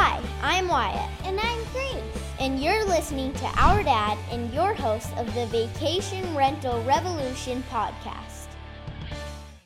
Hi, I'm Wyatt. And I'm Grace. And you're listening to Our Dad and your host of the Vacation Rental Revolution podcast.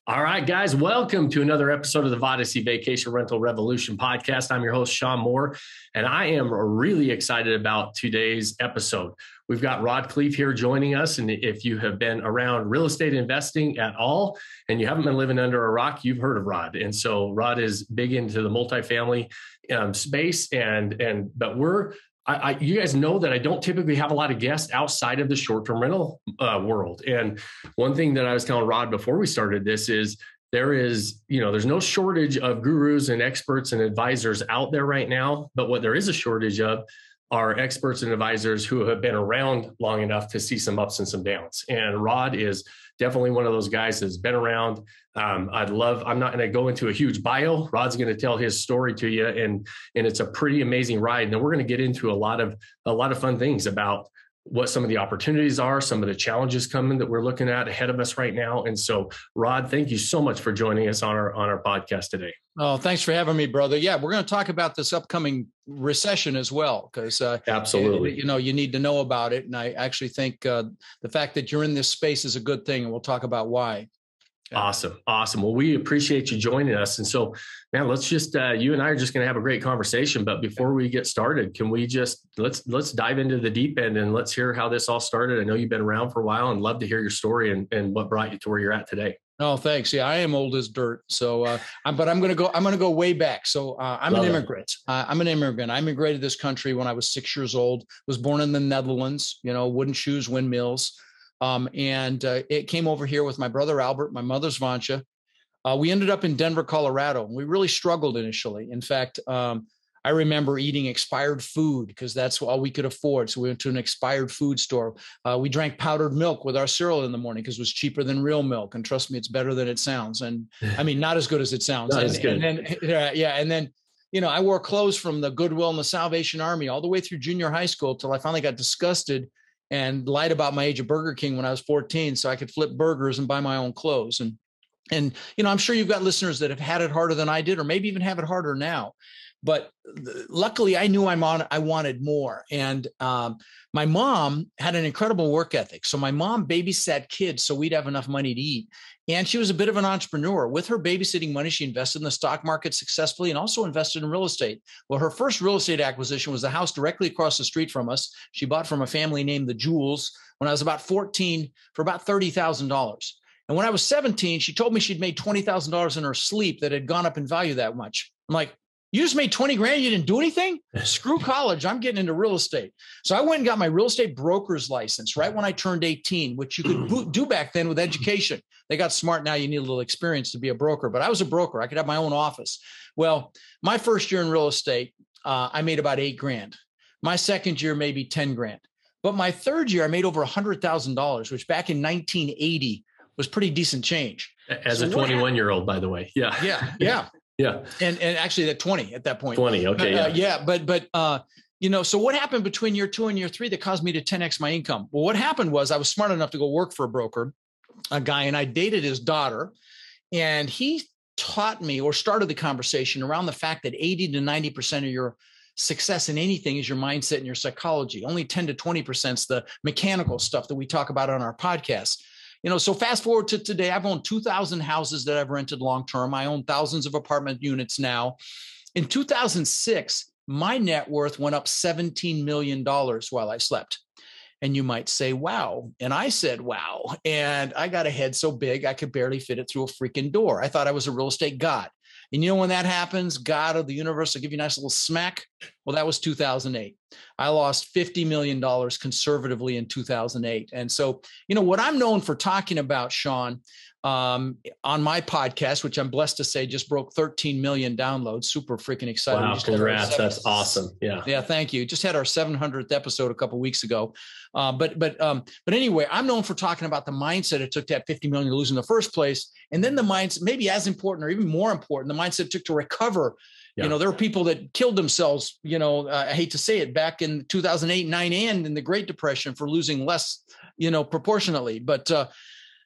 All right, guys, welcome to another episode of the Vodacy Vacation Rental Revolution podcast. I'm your host, Shawn Moore, and I am really excited about today's episode. We've got Rod Khleif here joining us. And if you have been around real estate investing at all and you haven't been living under a rock, you've heard of Rod. And so Rod is big into the multifamily um, space. And, and, but we're, I, I, you guys know that I don't typically have a lot of guests outside of the short-term rental uh, world. And one thing that I was telling Rod before we started this is there is, you know, there's no shortage of gurus and experts and advisors out there right now. But what there is a shortage of are experts and advisors who have been around long enough to see some ups and some downs. And Rod is definitely one of those guys that's been around. Um, I'd love, I'm not going to go into a huge bio. Rod's going to tell his story to you and, and it's a pretty amazing ride. And we're going to get into a lot of, a lot of fun things about what some of the opportunities are, some of the challenges coming that we're looking at ahead of us right now. And so, Rod, thank you so much for joining us on our on our podcast today. Oh, thanks for having me, brother. Yeah, we're going to talk about this upcoming recession as well, because uh, absolutely, you know, you need to know about it. And I actually think uh, the fact that you're in this space is a good thing, and we'll talk about why. Awesome. Awesome. Well, we appreciate you joining us. And so, man, let's just, uh, you and I are just going to have a great conversation. But before we get started, can we just, let's, let's dive into the deep end and let's hear how this all started. I know you've been around for a while and love to hear your story and, and what brought you to where you're at today. Oh, thanks. Yeah, I am old as dirt. So, uh, I'm, but I'm going to go, I'm going to go way back. So uh, I'm love an immigrant. Uh, I'm an immigrant. I immigrated this country when I was six years old, was born in the Netherlands, you know, wooden shoes, windmills. Um, and uh, it came over here with my brother Albert, my mother's Vansha. Uh, we ended up in Denver, Colorado. We really struggled initially. In fact, um, I remember eating expired food because that's all we could afford. So we went to an expired food store. Uh, we drank powdered milk with our cereal in the morning because it was cheaper than real milk. And trust me, it's better than it sounds. And I mean, not as good as it sounds. and, and, then, yeah, and then you know, I wore clothes from the Goodwill and the Salvation Army all the way through junior high school till I finally got disgusted and lied about my age of Burger King when I was 14 so I could flip burgers and buy my own clothes. And and you know, I'm sure you've got listeners that have had it harder than I did, or maybe even have it harder now. But luckily, I knew I'm on. I wanted more, and um, my mom had an incredible work ethic. So my mom babysat kids so we'd have enough money to eat. And she was a bit of an entrepreneur. With her babysitting money, she invested in the stock market successfully and also invested in real estate. Well, her first real estate acquisition was the house directly across the street from us. She bought from a family named the Jewels when I was about 14 for about $30,000. And when I was 17, she told me she'd made $20,000 in her sleep that had gone up in value that much. I'm like, you just made 20 grand. You didn't do anything. Screw college. I'm getting into real estate. So I went and got my real estate broker's license right when I turned 18, which you could do back then with education. They got smart now. You need a little experience to be a broker, but I was a broker. I could have my own office. Well, my first year in real estate, uh, I made about eight grand. My second year, maybe 10 grand. But my third year, I made over $100,000, which back in 1980 was pretty decent change. As so a 21 year old, by the way. Yeah. Yeah. Yeah. Yeah. And and actually at 20 at that point. 20. Okay. Uh, yeah. yeah. But but uh, you know, so what happened between year two and year three that caused me to 10x my income? Well, what happened was I was smart enough to go work for a broker, a guy, and I dated his daughter, and he taught me or started the conversation around the fact that 80 to 90% of your success in anything is your mindset and your psychology. Only 10 to 20% is the mechanical stuff that we talk about on our podcast. You know, so fast forward to today, I've owned 2,000 houses that I've rented long term. I own thousands of apartment units now. In 2006, my net worth went up $17 million while I slept. And you might say, wow. And I said, wow. And I got a head so big, I could barely fit it through a freaking door. I thought I was a real estate god. And you know when that happens, God of the universe will give you a nice little smack. Well, that was 2008. I lost $50 million conservatively in 2008. And so, you know, what I'm known for talking about, Shawn, um, on my podcast, which I'm blessed to say just broke 13 million downloads. Super freaking excited. Wow, congrats! That's awesome. Yeah, yeah. Thank you. Just had our 700th episode a couple weeks ago. Uh, but but um, but anyway, I'm known for talking about the mindset it took to have 50 million to lose in the first place, and then the mindset, maybe as important or even more important, the mindset it took to recover. Yeah. You know, there were people that killed themselves. You know, uh, I hate to say it, back in 2008, nine, and in the Great Depression for losing less. You know, proportionately, but. Uh,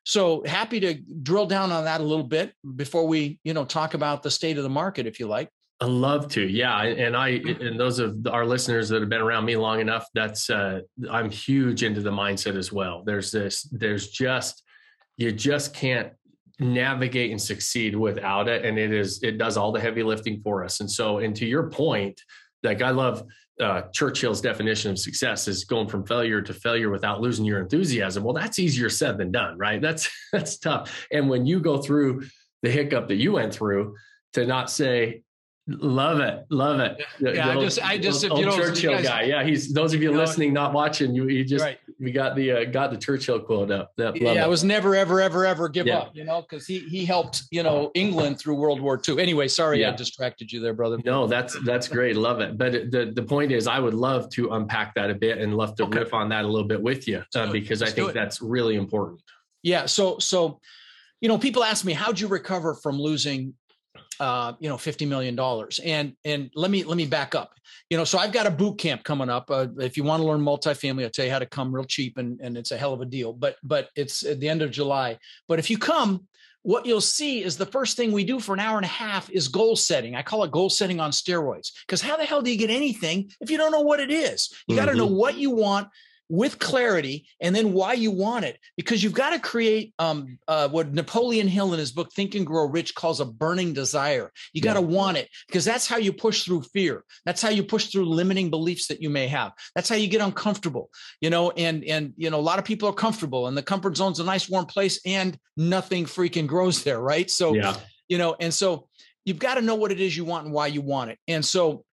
so happy to drill down on that a little bit before we, you know, talk about the state of the market, if you like. I love to, yeah, and I and those of our listeners that have been around me long enough, that's uh, I'm huge into the mindset as well. There's this, there's just you just can't navigate and succeed without it, and it is it does all the heavy lifting for us. And so, and to your point, like I love uh, Churchill's definition of success is going from failure to failure without losing your enthusiasm. Well, that's easier said than done, right? That's that's tough. And when you go through the hiccup that you went through, to not say, Love it, love it. Yeah, I just, I just, old, you know, Churchill guys, guy. Yeah, he's those of you, you know, listening, not watching. You, you just, right. we got the, uh, got the Churchill quote up. That, yeah, it. it was never, ever, ever, ever give Yeah. up. You know, because he he helped, you know, England through World War II. Anyway, sorry, I distracted you there, brother. No, that's that's great. Love it. But the the point is, I would love to unpack that a bit and love to Okay. riff on that a little bit with you uh, because I Let's do think that's really important. Yeah. So, so, you know, people ask me, how'd you recover from losing, uh, you know, $50 million? And, and let me, let me back up, you know, so I've got a boot camp coming up. Uh, if you want to learn multifamily, I'll tell you how to come real cheap and, and it's a hell of a deal, but, but it's at the end of July. But if you come, what you'll see is the first thing we do for an hour and a half is goal setting. I call it goal setting on steroids. Because how the hell do you get anything if you don't know what it is? You got to know what you want with clarity and then why you want it because you've got to create um, uh, what napoleon hill in his book think and grow rich calls a burning desire. You got to want it because that's how you push through fear. That's how you push through limiting beliefs that you may have. That's how you get uncomfortable you know and and you know a lot of people are comfortable and the comfort zone's a nice warm place and nothing freaking grows there right? So Yeah. you know and so you've got to know what it is you want and why you want it. And so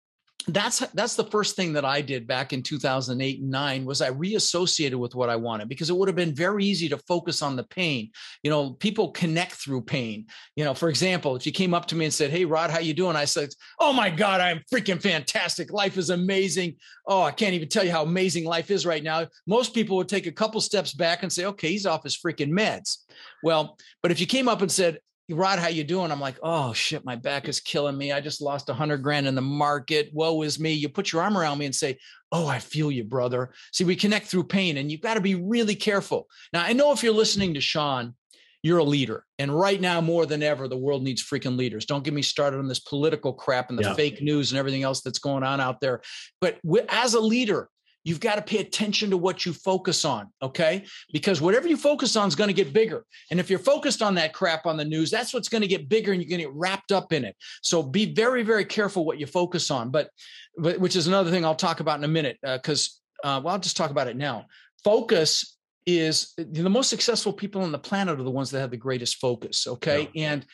that's that's the first thing that I did back in 2008 and 9 was I reassociated with what I wanted because it would have been very easy to focus on the pain. You know, people connect through pain. You know, for example, if you came up to me and said, "Hey Rod, how you doing?" I said, "Oh my god, I'm freaking fantastic. Life is amazing. Oh, I can't even tell you how amazing life is right now." Most people would take a couple steps back and say, "Okay, he's off his freaking meds." Well, but if you came up and said, Rod, how you doing? I'm like, oh shit, my back is killing me. I just lost a hundred grand in the market. Woe is me. You put your arm around me and say, oh, I feel you, brother. See, we connect through pain, and you've got to be really careful. Now, I know if you're listening to Shawn, you're a leader, and right now more than ever, the world needs freaking leaders. Don't get me started on this political crap and the Yeah. fake news and everything else that's going on out there. But as a leader, You've got to pay attention to what you focus on, okay? Because whatever you focus on is going to get bigger. And if you're focused on that crap on the news, that's what's going to get bigger and you're going to get wrapped up in it. So be very, very careful what you focus on. But, but which is another thing I'll talk about in a minute, because, uh, well, I'll just talk about it now. Focus is the most successful people on the planet are the ones that have the greatest focus, okay? And,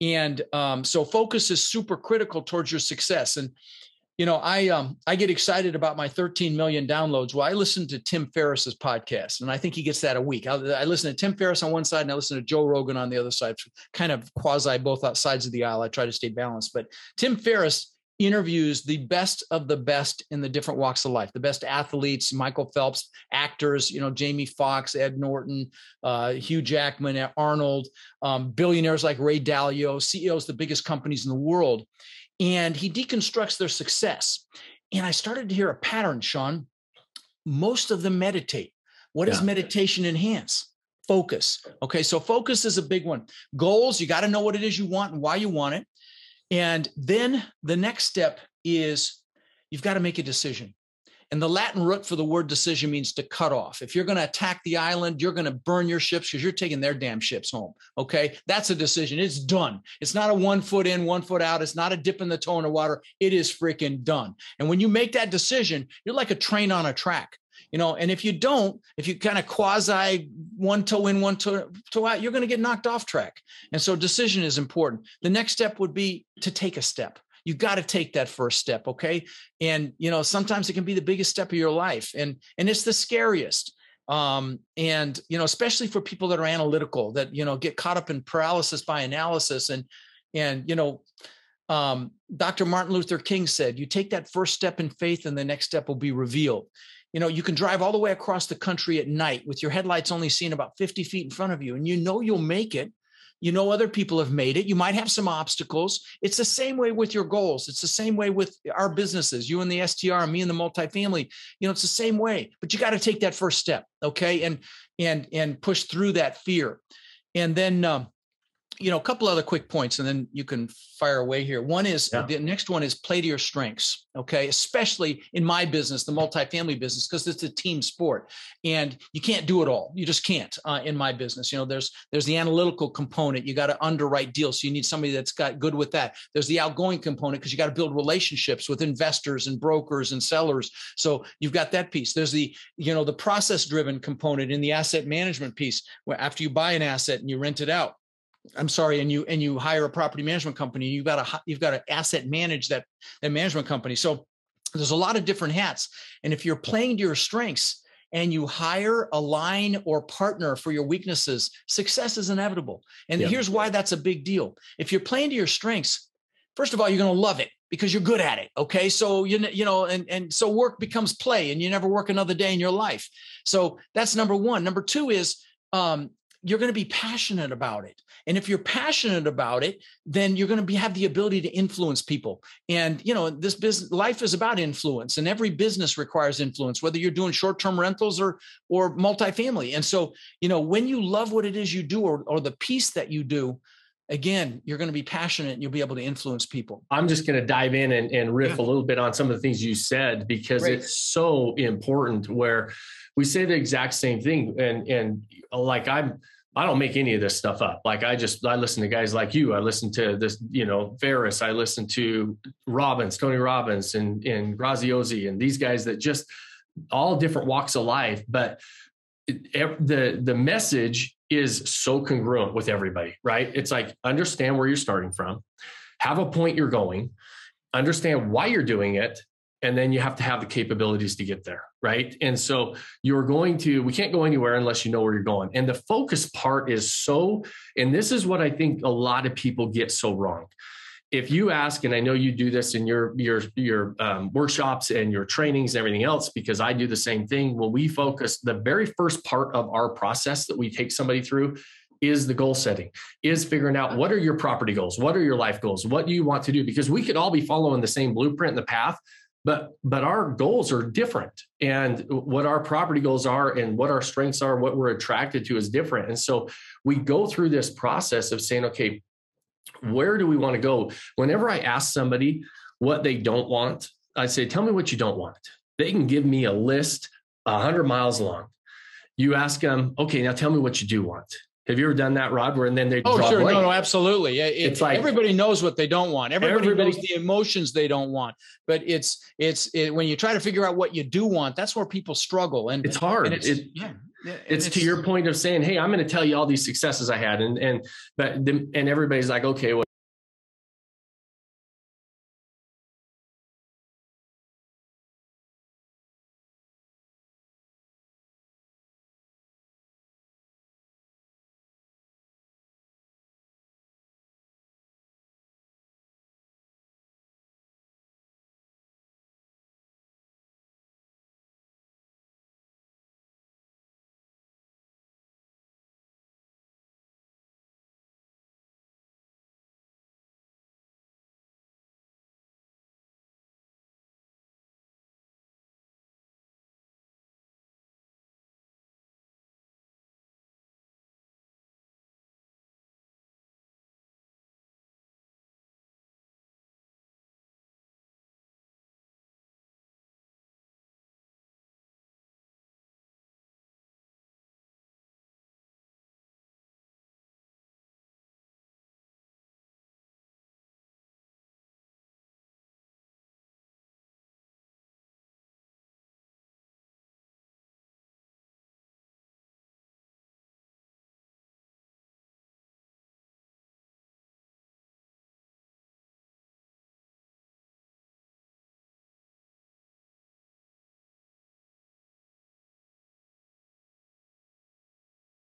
and um, so focus is super critical towards your success. And, you know, I um I get excited about my 13 million downloads. Well, I listen to Tim Ferriss's podcast, and I think he gets that a week. I, I listen to Tim Ferriss on one side, and I listen to Joe Rogan on the other side. Kind of quasi both sides of the aisle. I try to stay balanced, but Tim Ferriss interviews the best of the best in the different walks of life the best athletes michael phelps actors you know jamie foxx ed norton uh, hugh jackman arnold um, billionaires like ray dalio ceos the biggest companies in the world and he deconstructs their success. And I started to hear a pattern, Shawn. Most of them meditate. What does meditation enhance? Focus. Okay, so focus is a big one. Goals, you got to know what it is you want and why you want it. And then the next step is you've got to make a decision. And the Latin root for the word decision means to cut off. If you're going to attack the island, you're going to burn your ships because you're taking their damn ships home. Okay. That's a decision. It's done. It's not a one foot in, one foot out. It's not a dip in the toe in the water. It is freaking done. And when you make that decision, you're like a train on a track. You know, and if you don't, if you kind of quasi one toe in, one toe, toe out, you're going to get knocked off track. And so decision is important. The next step would be to take a step you got to take that first step okay? And you know sometimes it can be the biggest step of your life and and it's the scariest. Um and you know especially for people that are analytical that you know get caught up in paralysis by analysis and and you know um dr martin luther king said you take that first step in faith and the next step will be revealed. You know you can drive all the way across the country at night with your headlights only seeing about 50 feet in front of you and you know you'll make it you know other people have made it. You might have some obstacles. It's the same way with your goals. It's the same way with our businesses you and the str me and the multifamily. You know it's the same way but you got to take that first step okay and and and push through that fear. And then um, you know, a couple other quick points and then you can fire away here. One is Yeah. the next one is play to your strengths. Okay. Especially in my business, the multifamily business, because it's a team sport and you can't do it all. You just can't uh, in my business. You know, there's, there's the analytical component. You got to underwrite deals. So you need somebody that's got good with that. There's the outgoing component because you got to build relationships with investors and brokers and sellers. So you've got that piece. There's the, you know, the process driven component in the asset management piece where after you buy an asset and you rent it out, I'm sorry, and you and you hire a property management company, you've got to you've got to asset manage that that management company. So there's a lot of different hats, and if you're playing to your strengths and you hire a line or partner for your weaknesses, success is inevitable. And Yeah. here's why that's a big deal. If you're playing to your strengths, first of all, you're going to love it because you're good at it. Okay, so you you know, and and so work becomes play, and you never work another day in your life. So that's number one. Number two is um, you're going to be passionate about it. And if you're passionate about it, then you're going to be have the ability to influence people. And you know, this business life is about influence, and every business requires influence, whether you're doing short-term rentals or or multifamily. And so, you know, when you love what it is you do or or the piece that you do, again, you're going to be passionate and you'll be able to influence people. I'm just going to dive in and, and riff Yeah. a little bit on some of the things you said because Great. it's so important where we say the exact same thing. And, and uh, like, I'm, I don't make any of this stuff up. Like I just, I listen to guys like you. I listen to this, you know, Ferriss, I listen to Robbins, Tony Robbins and, and Graziosi and these guys that just all different walks of life. But it- the, the message is so congruent with everybody, right? It's like, understand where you're starting from have a point you're going, understand why you're doing it, and then you have to have the capabilities to get there, right? And so you're going to, we can't go anywhere unless you know where you're going. And the focus part is so, and this is what I think a lot of people get so wrong. If you ask, and I know you do this in your your your um, workshops and your trainings and everything else, because I do the same thing. When we focus, the very first part of our process that we take somebody through is the goal setting is figuring out what are your property goals what are your life goals what do you want to do because we could all be following the same blueprint and the path but but our goals are different. And what our property goals are and what our strengths are what we're attracted to is different. And so we go through this process of saying okay where do we want to go? Whenever i ask somebody what they don't want i say tell me what you don't want. They can give me a list 100 miles long. You ask them okay now tell me what you do want have you ever done that, Rod? Where and then they Oh, sure. No, no, absolutely. It- It's like- everybody knows what they don't want. Everybody, Everybody- knows the emotions they don't want. But it's it's it, when you try to figure out what you do want, that's where people struggle. And It's hard. And it's, It- yeah, and it's, to your point of saying, "Hey, I'm going to tell you all these successes I had," and and but the, and everybody's like, "Okay, well."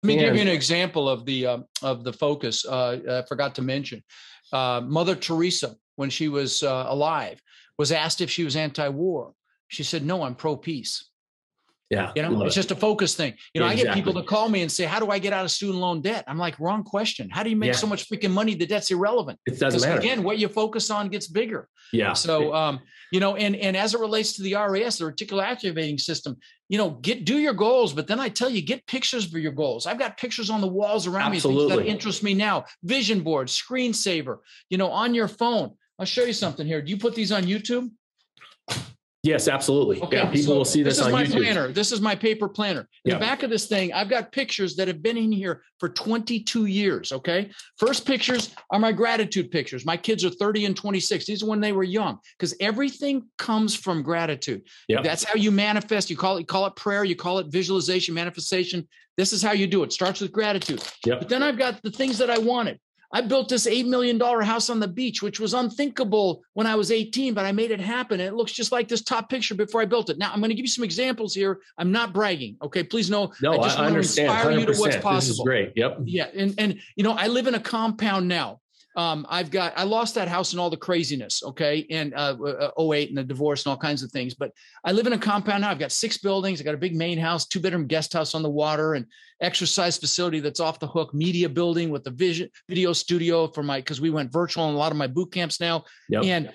Let me give you an example of the um, of the focus. Uh, I forgot to mention, uh, Mother Teresa, when she was uh, alive, was asked if she was anti-war. She said, "No, I'm pro-peace." Yeah. You know, it's just a focus thing. You know, Yeah, I get people to call me and say, How do I get out of student loan debt? I'm like, wrong question. How do you make Yeah. so much freaking money? The debt's irrelevant. It doesn't matter. again, what you focus on gets bigger. yeah. So, um, you know, and and as it relates to the RAS, the reticular activating system, you know, get do your goals, but then I tell you, get pictures for your goals. I've got pictures on the walls around me, things that interest me now. Vision board, screensaver, you know, on your phone. I'll show you something here. Do you put these on YouTube? Yes, absolutely. Okay, yeah. People so will see this, this is on my YouTube. planner. This is my paper planner. In Yeah. the back of this thing, I've got pictures that have been in here for 22 years. Okay. First pictures are my gratitude pictures. My kids are 30 and 26. These are when they were young because everything comes from gratitude. Yep. That's how you manifest. You call it, you call it prayer, you call it visualization, manifestation. This is how you do it. Starts with gratitude. Yep. But then I've got the things that I wanted. I built this $8 million house on the beach, which was unthinkable when I was 18, but I made it happen. And it looks just like this top picture before I built it. Now, I'm going to give you some examples here. I'm not bragging. Okay. Please know No, I, just I want to understand. inspire you to 100%. what's This is great. Yep. Yeah. And, and, you know, I live in a compound now. Um, I've got, I lost that house and all the craziness. Okay. And, uh, uh, 08 and the divorce and all kinds of things. But I live in a compound now. I've got six buildings. I got a big main house, two bedroom guest house on the water and exercise facility that's off the hook, media building with the vision video studio for my, cause we went virtual on a lot of my boot camps now. Yep. And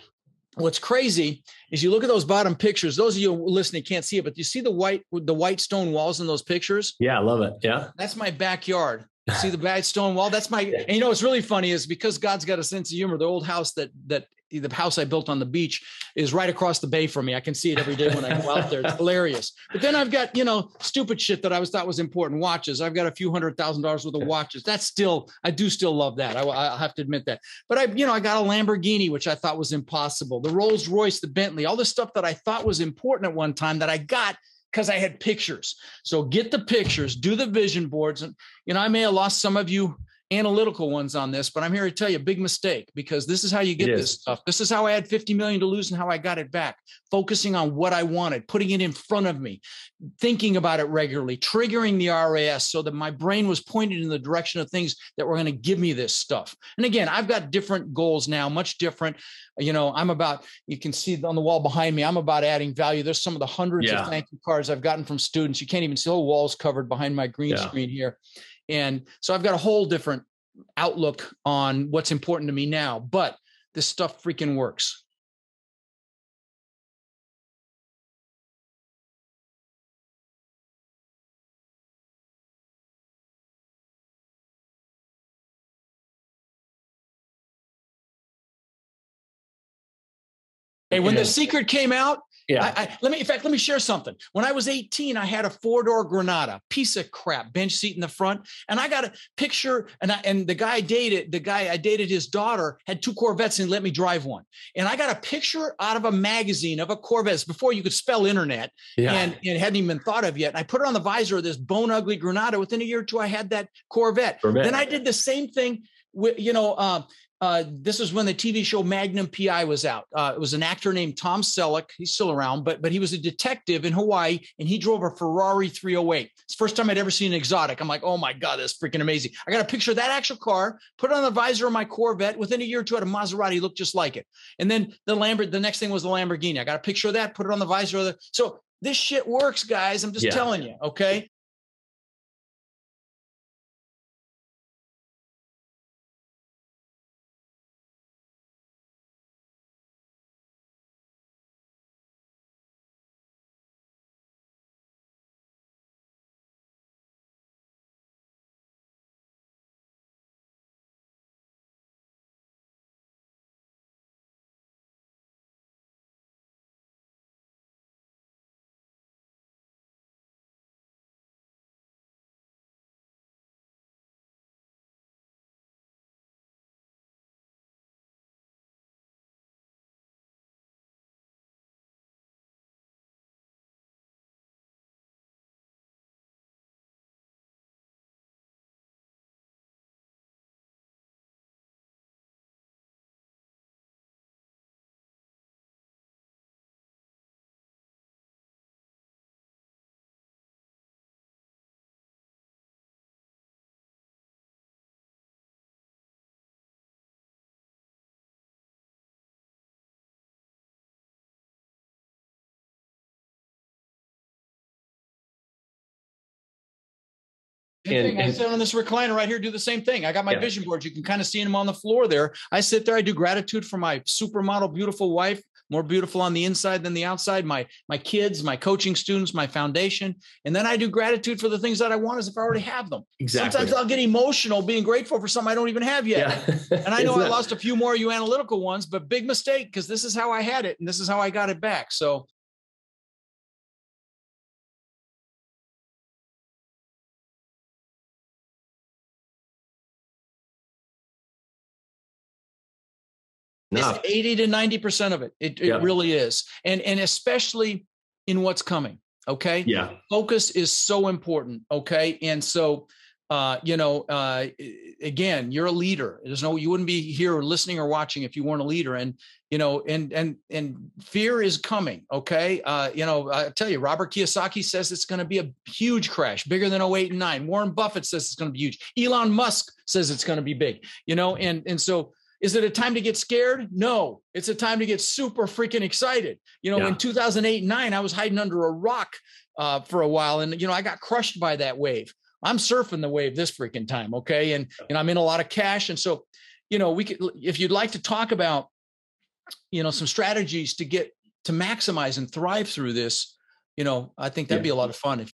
what's crazy is you look at those bottom pictures. Those of you listening can't see it, but you see the white, the white stone walls in those pictures. yeah. I love it. Yeah. That's my backyard. See the bad stone wall? That's my. And you know what's really funny is because God's got a sense of humor. The old house that that the house I built on the beach is right across the bay from me. I can see it every day when I go out there. It's hilarious. But then I've got you know stupid shit that I was thought was important. Watches. I've got a few hundred thousand dollars worth of watches. That's still. I do still love that. I, I'll have to admit that. But I you know I got a Lamborghini which I thought was impossible. The Rolls Royce, the Bentley, all the stuff that I thought was important at one time that I got because I had pictures. So get the pictures, do the vision boards. And, you know, I may have lost some of you analytical ones on this, but I'm here to tell you a big mistake because this is how you get this stuff. This is how I had 50 million to lose and how I got it back. Focusing on what I wanted, putting it in front of me, thinking about it regularly, triggering the RAS so that my brain was pointed in the direction of things that were going to give me this stuff. And again, I've got different goals now, much different. You know, I'm about, you can see on the wall behind me, I'm about adding value. There's some of the hundreds Yeah. of thank you cards I've gotten from students. You can't even see the whole walls covered behind my green Yeah. screen here. And so I've got a whole different outlook on what's important to me now, but this stuff freaking works. Hey, when Yeah. the secret came out, Yeah. I, I, let me, in fact, let me share something. When I was 18, I had a four door Granada, piece of crap, bench seat in the front, and I got a picture. And I, and the guy I dated, the guy I dated, his daughter had two Corvettes and let me drive one. And I got a picture out of a magazine of a Corvette before you could spell internet, yeah. and it hadn't even been thought of yet. And I put it on the visor of this bone ugly Granada. Within a year or two, I had that Corvette. Corvette. Then I did the same thing with, you know, um, uh, this was when the TV show Magnum PI was out. Uh, it was an actor named Tom Selleck. He's still around, but but he was a detective in Hawaii, and he drove a Ferrari 308. It's the first time I'd ever seen an exotic. I'm like, oh my god, that's freaking amazing. I got a picture of that actual car, put it on the visor of my Corvette. Within a year or two, I had a Maserati looked just like it. And then the Lambert, the next thing was the Lamborghini. I got a picture of that, put it on the visor of the. So this shit works, guys. I'm just Yeah. telling you, okay. And, I sit on this recliner right here, do the same thing. I got my yeah. vision boards. You can kind of see them on the floor there. I sit there, I do gratitude for my supermodel, beautiful wife, more beautiful on the inside than the outside, my my kids, my coaching students, my foundation. And then I do gratitude for the things that I want as if I already have them. Exactly. Sometimes I'll get emotional being grateful for something I don't even have yet. Yeah. and I know I lost a few more you analytical ones, but big mistake because this is how I had it and this is how I got it back. So No. It's 80 to 90% of it. It, it yeah. really is. And and especially in what's coming. Okay. Yeah. Focus is so important. Okay. And so uh, you know, uh, again, you're a leader. There's no, you wouldn't be here listening or watching if you weren't a leader. And, you know, and, and, and fear is coming. Okay. Uh, you know, I tell you, Robert Kiyosaki says it's going to be a huge crash, bigger than 08 and nine. Warren Buffett says it's going to be huge. Elon Musk says it's going to be big, you know, and, and so is it a time to get scared? No, it's a time to get super freaking excited. You know, yeah. in 2008 and nine, I was hiding under a rock uh, for a while, and you know, I got crushed by that wave. I'm surfing the wave this freaking time, okay, and and I'm in a lot of cash, and so, you know, we could if you'd like to talk about, you know, some strategies to get to maximize and thrive through this, you know, I think that'd yeah. be a lot of fun if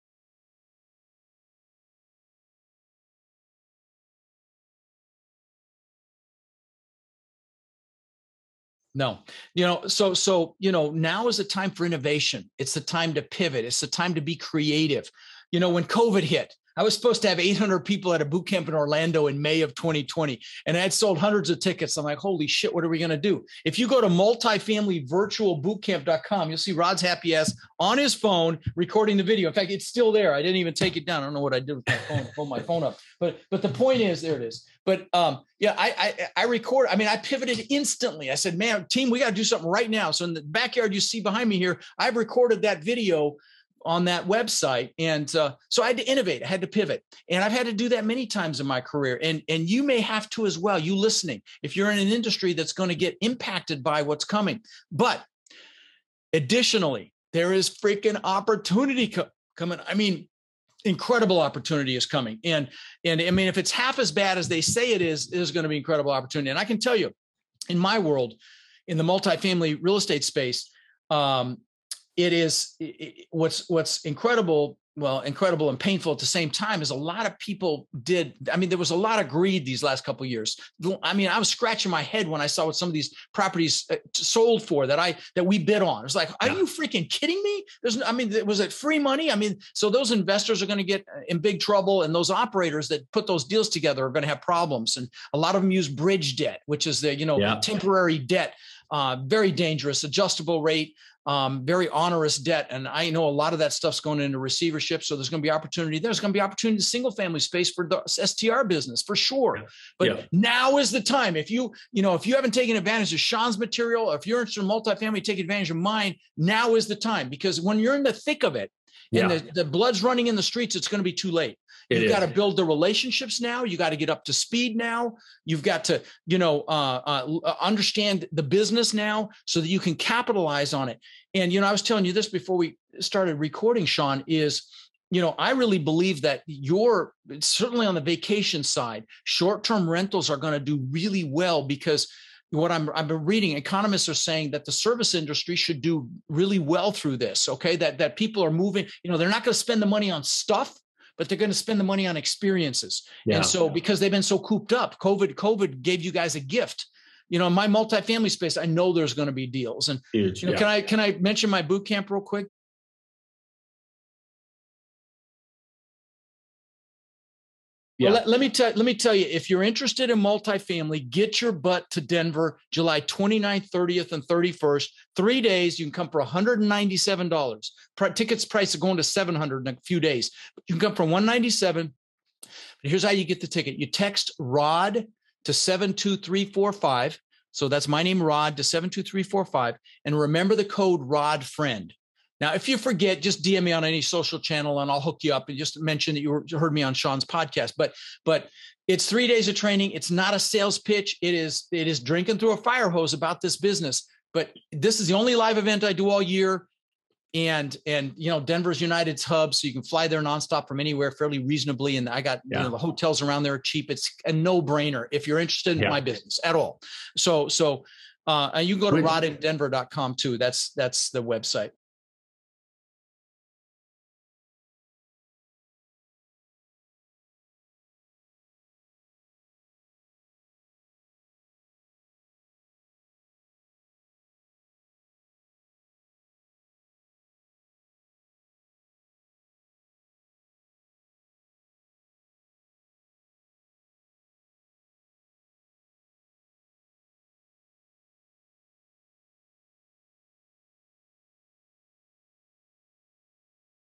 No, you know, so so you know, now is the time for innovation. It's the time to pivot. It's the time to be creative. You know, when COVID hit, I was supposed to have 800 people at a boot camp in Orlando in May of 2020, and I had sold hundreds of tickets. I'm like, holy shit, what are we going to do? If you go to multifamilyvirtualbootcamp.com, you'll see Rod's happy ass on his phone recording the video. In fact, it's still there. I didn't even take it down. I don't know what I did with my phone, pull my phone up. But but the point is, there it is. But um, yeah, I, I I record. I mean, I pivoted instantly. I said, man, team, we got to do something right now. So in the backyard you see behind me here, I've recorded that video on that website. And uh, so i had to innovate i had to pivot. And i've had to do that many times in my career. And and you may have to as well you listening if you're in an industry that's going to get impacted by what's coming. But additionally there is freaking opportunity co- coming i mean incredible opportunity is coming. And and i mean if it's half as bad as they say it is there's going to be incredible opportunity. And i can tell you in my world in the multifamily real estate space um, it is it, what's what's incredible well incredible and painful at the same time is a lot of people did i mean there was a lot of greed these last couple years. I mean i was scratching my head when i saw what some of these properties uh, sold for that i that we bid on. It was like are yeah. you freaking kidding me? There's i mean was it free money? I mean so those investors are going to get uh, in big trouble and those operators that put those deals together are going to have problems. And a lot of them use bridge debt which is the you know yeah. temporary debt uh, very dangerous adjustable rate um, very onerous debt. And I know a lot of that stuff's going into receivership. So there's going to be opportunity. There's going to be opportunity in single family space for the STR business for sure. But yeah. now is the time. If you, you know, if you haven't taken advantage of Shawn's material, or if you're interested in multifamily, take advantage of mine. Now is the time because when you're in the thick of it and yeah. the, the blood's running in the streets, it's going to be too late. You've got to build the relationships now. You got to get up to speed now. You've got to, you know, uh, uh, understand the business now so that you can capitalize on it. And you know, I was telling you this before we started recording, Shawn. Is you know, I really believe that you're certainly on the vacation side, short-term rentals are going to do really well because what I'm I've been reading, economists are saying that the service industry should do really well through this. Okay, that that people are moving. You know, they're not going to spend the money on stuff but they're going to spend the money on experiences. Yeah. And so because they've been so cooped up, COVID, COVID gave you guys a gift. You know, in my multifamily space, I know there's going to be deals. And Huge, you know, yeah. can I can I mention my boot camp real quick? Yeah. Well, let, let, me tell let me tell you, if you're interested in multifamily, get your butt to Denver, July 29th, 30th, and 31st. Three days. You can come for $197. Tickets price are going to 700 in a few days. You can come for 197. But here's how you get the ticket. You text Rod to 72345. So that's my name, Rod, to 72345. And remember the code Rod Friend. Now, if you forget, just DM me on any social channel and I'll hook you up and just mention that you heard me on Shawn's podcast. But but it's three days of training. It's not a sales pitch. It is it is drinking through a fire hose about this business. But this is the only live event I do all year. and and you know Denver's United's hub, so you can fly there nonstop from anywhere fairly reasonably. And I got yeah. you know the hotels around there are cheap. It's a no brainer if you're interested in yeah. my business at all. So so uh, you can go to rodindenver.com too. That's that's the website.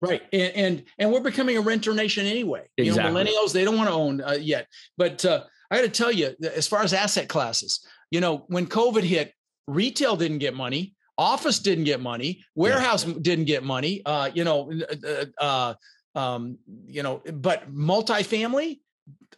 Right, and, and and we're becoming a renter nation anyway. Exactly. You know, millennials they don't want to own uh, yet. But uh, I got to tell you, as far as asset classes, you know, when COVID hit, retail didn't get money, office didn't get money, warehouse yeah. didn't get money. Uh, you know, uh, uh, um, you know, but multifamily,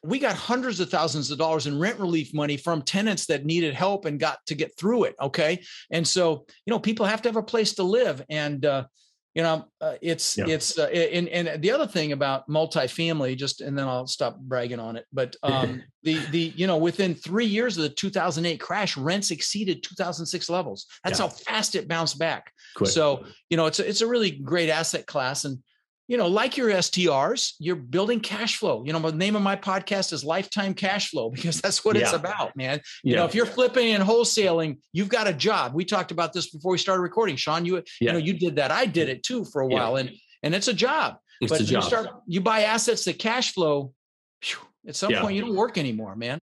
we got hundreds of thousands of dollars in rent relief money from tenants that needed help and got to get through it. Okay, and so you know, people have to have a place to live, and uh, you know uh, it's yeah. it's uh, and and the other thing about multifamily just and then i'll stop bragging on it but um the the you know within three years of the 2008 crash rents exceeded 2006 levels that's yeah. how fast it bounced back Quick. so you know it's a, it's a really great asset class and you know, like your STRs, you're building cash flow. You know, the name of my podcast is Lifetime Cash Flow because that's what yeah. it's about, man. You yeah. know, if you're flipping and wholesaling, you've got a job. We talked about this before we started recording. Shawn, you yeah. you know, you did that. I did it too for a while, and and it's a job. It's but a job. you start you buy assets that cash flow. Whew, at some point, you don't work anymore, man.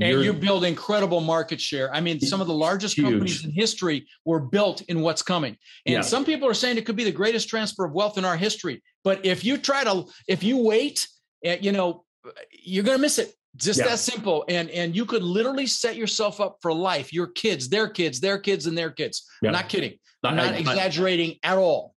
And you build incredible market share. I mean, some of the largest huge. companies in history were built in what's coming. And yeah. some people are saying it could be the greatest transfer of wealth in our history. But if you try to, if you wait, eh, you know, you're going to miss it. Just yeah. that simple. And and you could literally set yourself up for life. Your kids, their kids, their kids, and their kids. Yeah. I'm not kidding. I'm not I, exaggerating I, at all.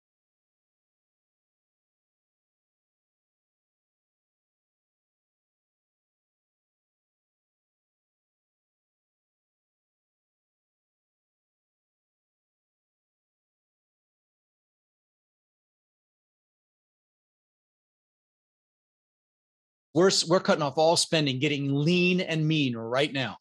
We're, we're cutting off all spending, getting lean and mean right now.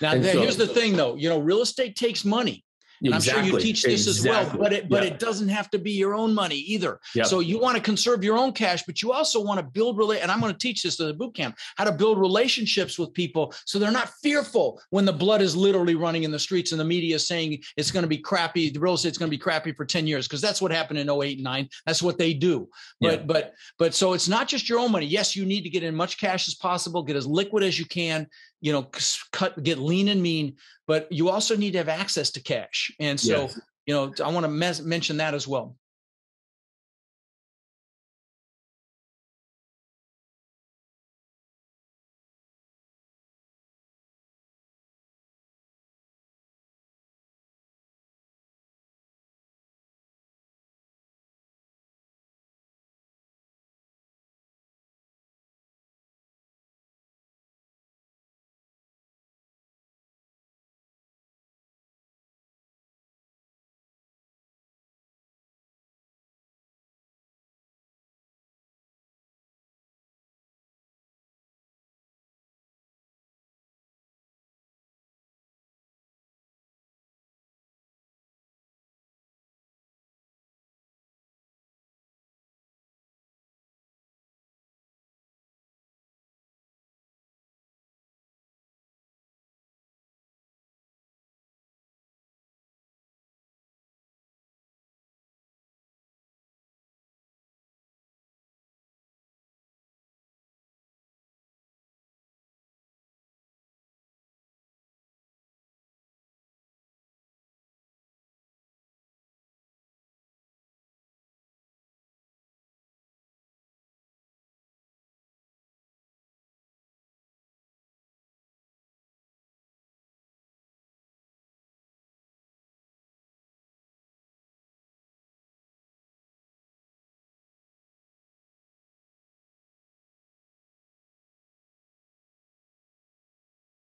Now, so, here's the thing, though. You know, real estate takes money. And exactly. I'm sure you teach this exactly. as well, but it but it doesn't have to be your own money either. Yep. So you want to conserve your own cash, but you also want to build relate. And I'm going to teach this to the boot camp how to build relationships with people so they're not fearful when the blood is literally running in the streets and the media is saying it's going to be crappy. The real estate's going to be crappy for 10 years because that's what happened in 08 and 9. That's what they do. But but but so it's not just your own money. Yes, you need to get in much cash as possible, get as liquid as you can, you know cut get lean and mean but you also need to have access to cash and so yes. you know i want to mes- mention that as well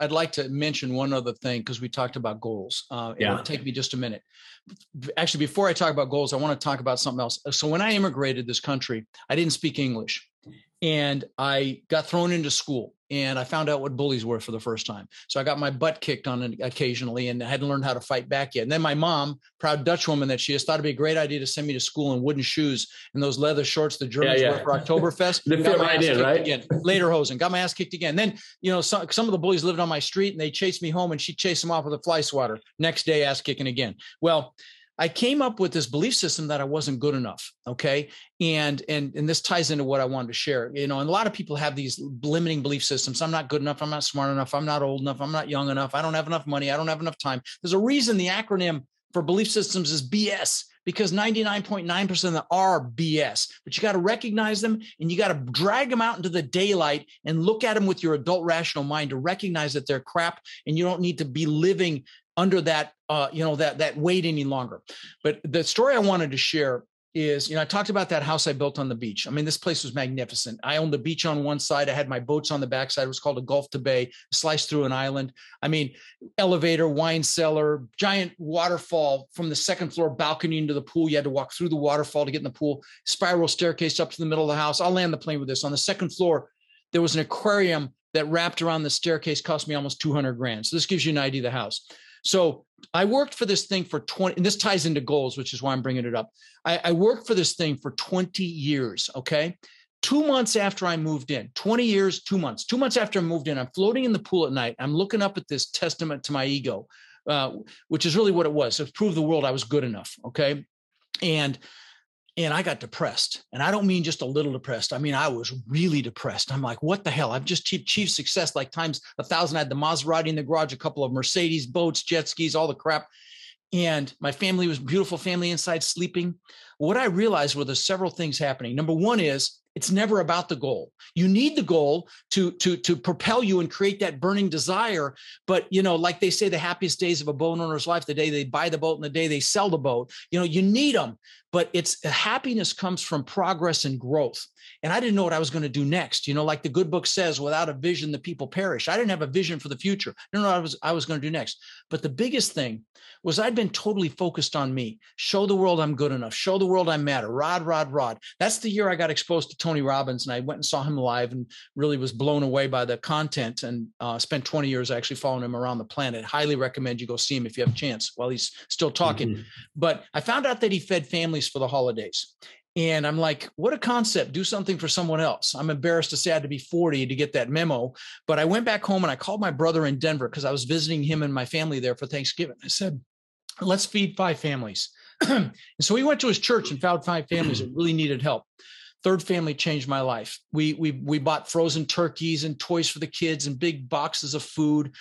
I'd like to mention one other thing because we talked about goals. Uh, Yeah. It'll take me just a minute. Actually, before I talk about goals, I want to talk about something else. So when I immigrated this country, I didn't speak English, and I got thrown into school, and I found out what bullies were for the first time. So I got my butt kicked on it occasionally, and I hadn't learned how to fight back yet. And then my mom, proud Dutch woman that she is, thought it'd be a great idea to send me to school in wooden shoes and those leather shorts the Germans yeah. wear for Oktoberfest. They fit right in, right? Again. Lederhosen, got my ass kicked again. Then you know, some, some of the bullies lived on my street and they chased me home and she chased them off with a fly swatter. Next day, ass kicking again. Well, I came up with this belief system that I wasn't good enough. Okay. And and and this ties into what I wanted to share. You know, and a lot of people have these limiting belief systems. I'm not good enough, I'm not smart enough, I'm not old enough, I'm not young enough, I don't have enough money, I don't have enough time. There's a reason the acronym for belief systems is BS because 99.9% of them are BS. But you got to recognize them and you got to drag them out into the daylight and look at them with your adult rational mind to recognize that they're crap and you don't need to be living under that uh, you know that that weight any longer. But the story I wanted to share is, you know, I talked about that house I built on the beach. I mean, this place was magnificent. I owned the beach on one side. I had my boats on the backside. It was called a Gulf to Bay, sliced through an island. I mean, elevator, wine cellar, giant waterfall from the second floor balcony into the pool. You had to walk through the waterfall to get in the pool, spiral staircase up to the middle of the house. I'll land the plane with this. On the second floor, there was an aquarium that wrapped around the staircase, cost me almost 200 grand. So this gives you an idea of the house. So I worked for this thing for 20, and this ties into goals, which is why I'm bringing it up. I, I worked for this thing for 20 years. Okay. Two months after I moved in, 20 years, two months, two months after I moved in, I'm floating in the pool at night. I'm looking up at this testament to my ego, uh, which is really what it was. It proved the world I was good enough. Okay. And and I got depressed. And I don't mean just a little depressed. I mean, I was really depressed. I'm like, what the hell? I've just achieved success like times a thousand. I had the Maserati in the garage, a couple of Mercedes, boats, jet skis, all the crap. And my family was beautiful family inside sleeping. What I realized were there's several things happening. Number one is it's never about the goal. You need the goal to to to propel you and create that burning desire. But you know, like they say, the happiest days of a boat owner's life, the day they buy the boat and the day they sell the boat. You know, you need them, but it's happiness comes from progress and growth. And I didn't know what I was going to do next. You know, like the good book says, without a vision, the people perish. I didn't have a vision for the future. I didn't know what I was I was going to do next. But the biggest thing was I'd been totally focused on me. Show the world I'm good enough. Show the world I matter. Rod, rod, rod. That's the year I got exposed to Tony Robbins, and I went and saw him live, and really was blown away by the content. And uh, spent 20 years actually following him around the planet. Highly recommend you go see him if you have a chance while he's still talking. Mhm. But I found out that he fed families for the holidays. And I'm like, what a concept. Do something for someone else. I'm embarrassed to say I had to be 40 to get that memo. But I went back home and I called my brother in Denver because I was visiting him and my family there for Thanksgiving. I said, let's feed five families. and so we went to his church and found five families that really needed help. Third family changed my life. We we we bought frozen turkeys and toys for the kids and big boxes of food.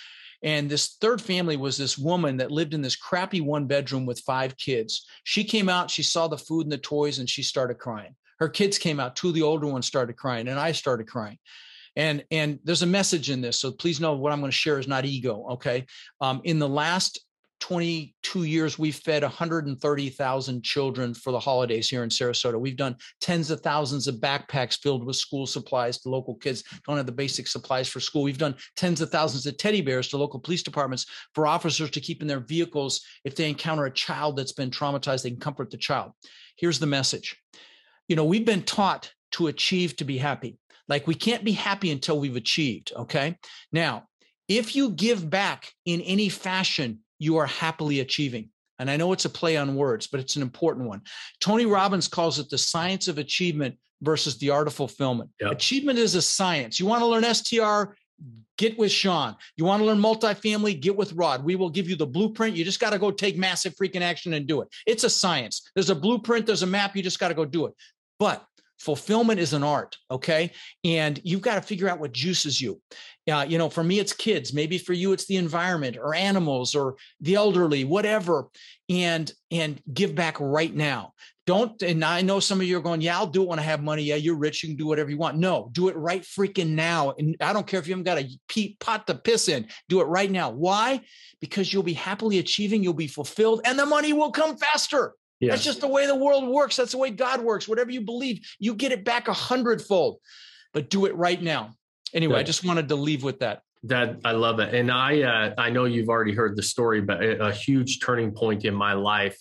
And this third family was this woman that lived in this crappy one bedroom with five kids. She came out, she saw the food and the toys, and she started crying. Her kids came out, two of the older ones started crying, and I started crying. And and there's a message in this, so please know what I'm going to share is not ego. Okay, um, in the last 22 years, we've fed 130,000 children for the holidays here in Sarasota. We've done tens of thousands of backpacks filled with school supplies to local kids don't have the basic supplies for school. We've done tens of thousands of teddy bears to local police departments for officers to keep in their vehicles if they encounter a child that's been traumatized, they can comfort the child. Here's the message. You know, we've been taught to achieve to be happy. Like we can't be happy until we've achieved. Okay. Now, if you give back in any fashion, you are happily achieving. And I know it's a play on words, but it's an important one. Tony Robbins calls it the science of achievement versus the art of fulfillment. Yep. Achievement is a science. You want to learn STR, get with Shawn. You want to learn multifamily, get with Rod. We will give you the blueprint. You just got to go take massive freaking action and do it. It's a science. There's a blueprint, there's a map. You just got to go do it. But fulfillment is an art okay? And you've got to figure out what juices you. Uh, you know for me it's kids. Maybe for you it's the environment or animals or the elderly whatever. And and give back right now. Don't and i know some of you are going yeah i'll do it when i have money. Yeah you're rich you can do whatever you want. No do it right freaking now. And i don't care if you haven't got a pot to piss in. Do it right now. Why? Because you'll be happily achieving you'll be fulfilled and the money will come faster Yeah. that's just the way the world works. That's the way God works. Whatever you believe, you get it back a hundredfold. But do it right now. Anyway, I just wanted to leave with that. That I love it, and I uh, I know you've already heard the story, but a, a huge turning point in my life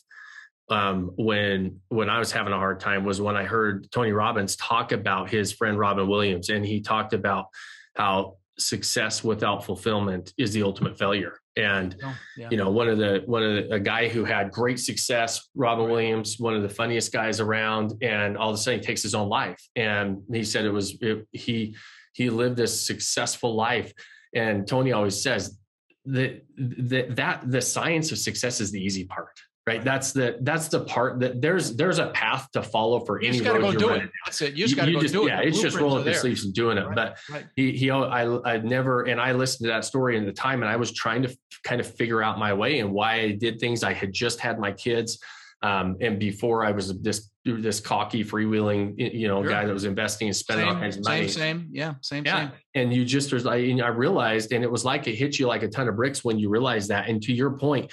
um, when when I was having a hard time was when I heard Tony Robbins talk about his friend Robin Williams, and he talked about how success without fulfillment is the ultimate failure. And oh, yeah. you know, one of the one of the, a guy who had great success, Robin Williams, one of the funniest guys around, and all of a sudden he takes his own life. And he said it was it, he he lived a successful life. And Tony always says that that that the science of success is the easy part right that's the that's the part that there's there's a path to follow for you any road go you're do running. it that's it you just got to go just, do it. yeah it. it's just rolling up your sleeves and doing it right, but right. he he I I never and I listened to that story in the time and I was trying to kind of figure out my way and why I did things I had just had my kids um, and before I was this this cocky freewheeling you know sure. guy that was investing and spending same, all kinds of money same same yeah same yeah same. and you just I, I realized and it was like it hit you like a ton of bricks when you realize that and to your point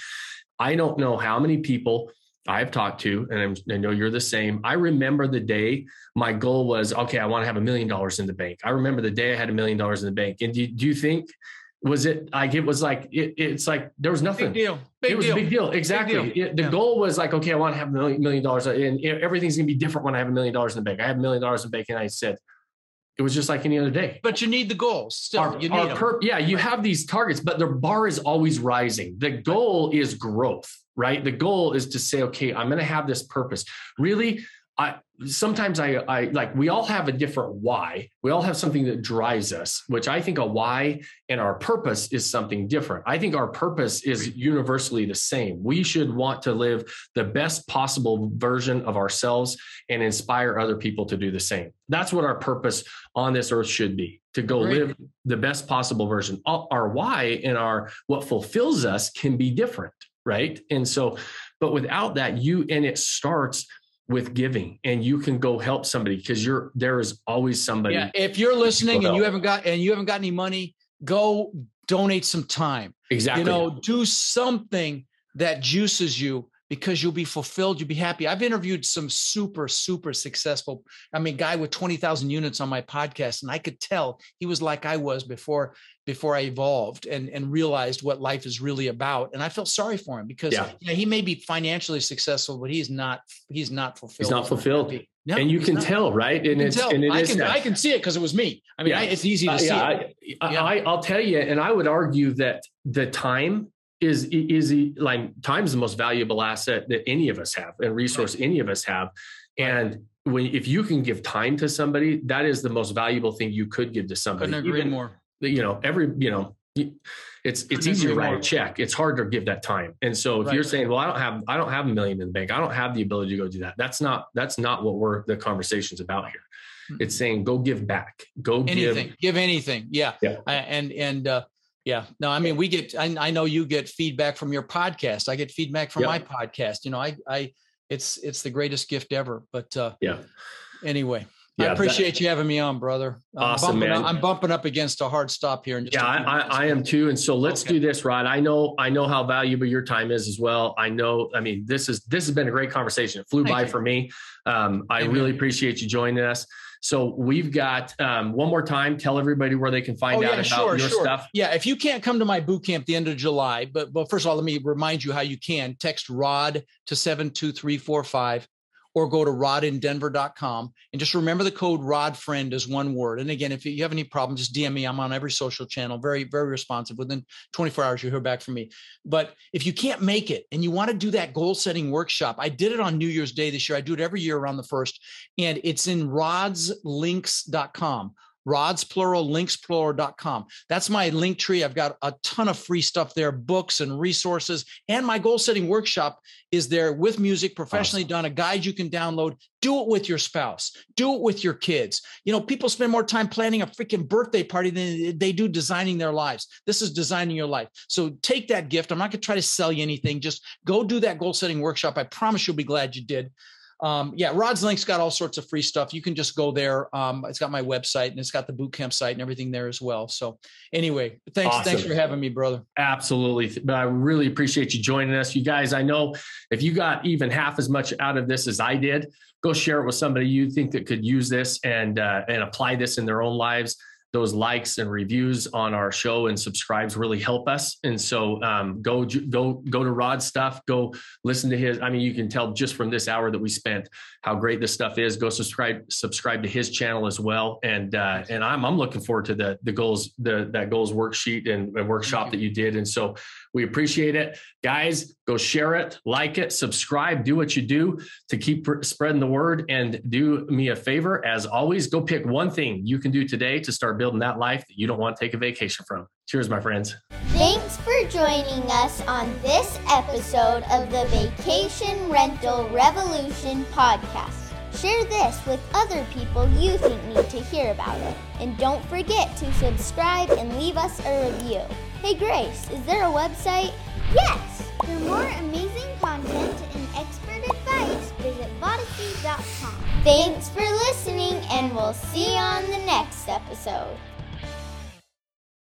I don't know how many people I've talked to, and I'm, i know you're the same. I remember the day my goal was, okay, I want to have a million dollars in the bank. I remember the day I had a million dollars in the bank. And do, do you think, was it like, it was like, it, it's like, there was nothing. Big deal. Big it was deal. a big deal. Exactly. Big deal. It, the yeah. goal was like, okay, I want to have a million, million dollars and everything's going to be different when I have a million dollars in the bank. I have a million dollars in the bank. And I said, it was just like any other day. But you need the goals still. Our, you need per, yeah, you have these targets, but the bar is always rising. The goal is growth, right? The goal is to say, okay, I'm going to have this purpose. Really, I sometimes I, I like we all have a different why. We all have something that drives us, which I think a why and our purpose is something different. I think our purpose is universally the same. We should want to live the best possible version of ourselves and inspire other people to do the same. That's what our purpose on this earth should be to go Great. live the best possible version. Our why and our what fulfills us can be different, right? And so, but without that, you and it starts with giving and you can go help somebody because you're there is always somebody yeah if you're listening and you haven't got and you haven't got any money go donate some time. Exactly you know do something that juices you because you'll be fulfilled you'll be happy i've interviewed some super super successful i mean guy with 20,000 units on my podcast and i could tell he was like i was before before i evolved and and realized what life is really about and i felt sorry for him because yeah. you know, he may be financially successful but he's not he's not fulfilled he's not fulfilled no, and you can not. tell, right? And it's and it I can I can see it because it was me. I mean, yeah. I, it's easy to uh, see. Yeah, I, yeah. I, I'll tell you, and I would argue that the time is is like time is the most valuable asset that any of us have and resource right. any of us have. And when if you can give time to somebody that is the most valuable thing you could give to somebody. Couldn't agree Even, more. you know every you know it's it's easy to write a check. It's hard to give that time. And so if right. you're saying well i don't have i don't have a million in the bank. I don't have the ability to go do that that's not that's not what we're the conversation's about here. It's saying go give back. Go anything. Give, give anything. Yeah, yeah. and and uh yeah. No, I mean, we get, I, I, know you get feedback from your podcast. I get feedback from yep. my podcast. You know, I, I, it's, it's the greatest gift ever. But, uh, yeah. Anyway, yeah, I appreciate that, you having me on, brother. Awesome, man. Up, I'm bumping up against a hard stop here. Yeah, I, I, I, am too. And so let's okay. do this, Rod. I know, I know how valuable your time is as well. I know, I mean, this is, this has been a great conversation. It flew Thank by you. for me. Um, I Amen. really appreciate you joining us. So we've got um, one more time. Tell everybody where they can find oh, out yeah, about sure, your sure. stuff. Yeah, if you can't come to my boot camp the end of July, but but first of all, let me remind you how you can text Rod to seven two three four five or go to rodindenver.com and just remember the code rodfriend is one word. And again, if you have any problem, just DM me. I'm on every social channel, very, very responsive. Within 24 hours, you'll hear back from me. But if you can't make it and you want to do that goal setting workshop, I did it on New Year's Day this year. I do it every year around the first, and it's in rodslinks.com rods plural links plural.com that's my link tree. I've got a ton of free stuff there books and resources. And my goal setting workshop is there with music professionally awesome. done a guide you can download. Do it with your spouse. Do it with your kids. You know people spend more time planning a freaking birthday party than they do designing their lives. This is designing your life. So take that gift. I'm not going to try to sell you anything. Just go do that goal setting workshop. I promise you'll be glad you did um, yeah, Rod's Link's got all sorts of free stuff. You can just go there. Um, it's got my website and it's got the bootcamp site and everything there as well. So anyway, thanks, awesome. thanks for having me, brother. Absolutely. But I really appreciate you joining us. You guys, I know if you got even half as much out of this as I did, go share it with somebody you think that could use this and uh, and apply this in their own lives. Those likes and reviews on our show and subscribes really help us. And so um, go go go to Rod's stuff. Go listen to his. I mean, you can tell just from this hour that we spent how great this stuff is. Go subscribe subscribe to his channel as well. And uh, and I'm I'm looking forward to the the goals the that goals worksheet and, and workshop that you did. And so we appreciate it, guys. Go share it, like it, subscribe, do what you do to keep spreading the word. And do me a favor, as always, go pick one thing you can do today to start building that life that you don't want to take a vacation from. Cheers, my friends. Thanks for joining us on this episode of the Vacation Rental Revolution podcast. Share this with other people you think need to hear about it. And don't forget to subscribe and leave us a review. Hey Grace, is there a website? Yes! For more amazing content and expert advice, visit Vodyssey.com. Thanks for listening, and we'll see you on the next episode.